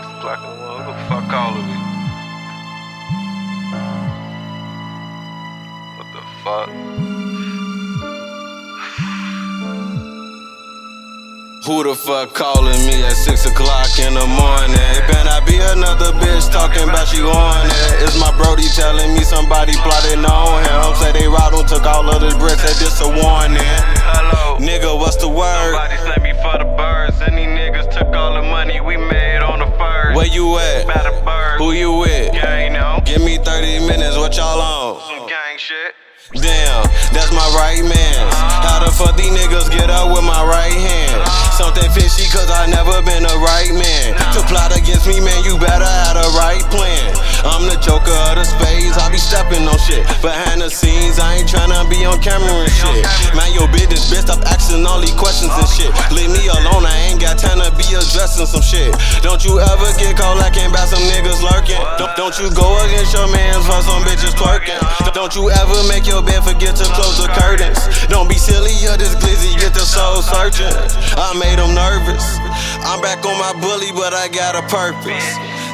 six o'clock in the morning. Who the fuck all of it? What the fuck? Who the fuck calling me at 6 o'clock in the morning? Can I be another bitch talking about you on it? Is my Brody telling me somebody plotting on him? Say they robbed him, took all of his bricks, that just a warning. Hello. Nigga, what's the word? Where you at? Who you with? Gang no. Give me 30 minutes, what y'all on? Some gang shit. Damn, that's my right man. Uh-huh. How the fuck these niggas get up with my right hand? Uh-huh. Something fishy, cause I never been a right man. Shit. Behind the scenes, I ain't tryna be on camera and shit. Man, your business, bitch, stop asking all these questions and shit. Leave me alone, I ain't got time to be addressing some shit. Don't you ever get caught lacking by some niggas lurking. Don't, don't you go against your mans for some bitches twerking. Don't you ever make your bed, forget to close the curtains. Don't be silly or this glizzy, get the soul searching. I made them nervous. I'm back on my bully, but I got a purpose.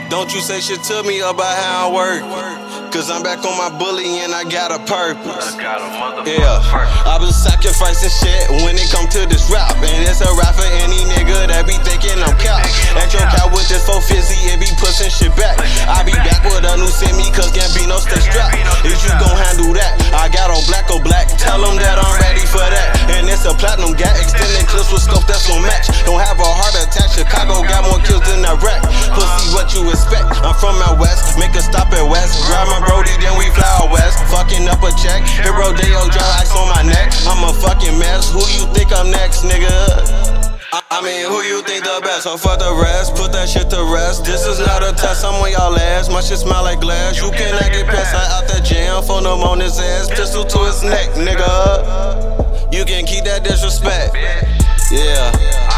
Don't you say shit to me about how I work. Cause I'm back on my bully and I got a purpose. I Got a. Yeah, I been sacrificing shit when it come to this rap. And it's a rap for any nigga that be thinking I'm cap. At your cap with this 450, it be pushing shit back. I be back with a new semi, cause Gambino stay strapped. If you gon' handle that, I got on black or black. Tell them that I'm ready for that. And it's a platinum gat, extended clips with scope that's gon' match. Don't have a heart attack, Chicago got more kills than Iraq. Pussy, what you expect? I'm from out west, check, hero Deo, ice on my neck. I'm a fucking mess. Who you think I'm next, nigga? I- mean, who you think the best? So for the rest, put that shit to rest. This is not a test, I'm on y'all ass. My shit smell like glass. You cannot get past I out that jam. Phone him on his ass, pistol to his neck, nigga. You can keep that disrespect. Yeah.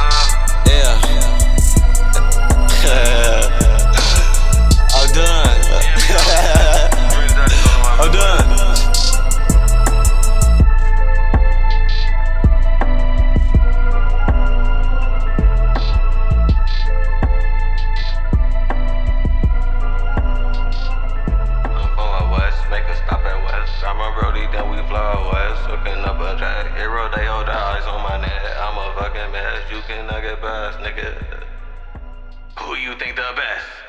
Brody, then we fly west. Hooking up a track, hero, they the eyes on my neck. I'm a fucking mess, you nigga. Who you think the best?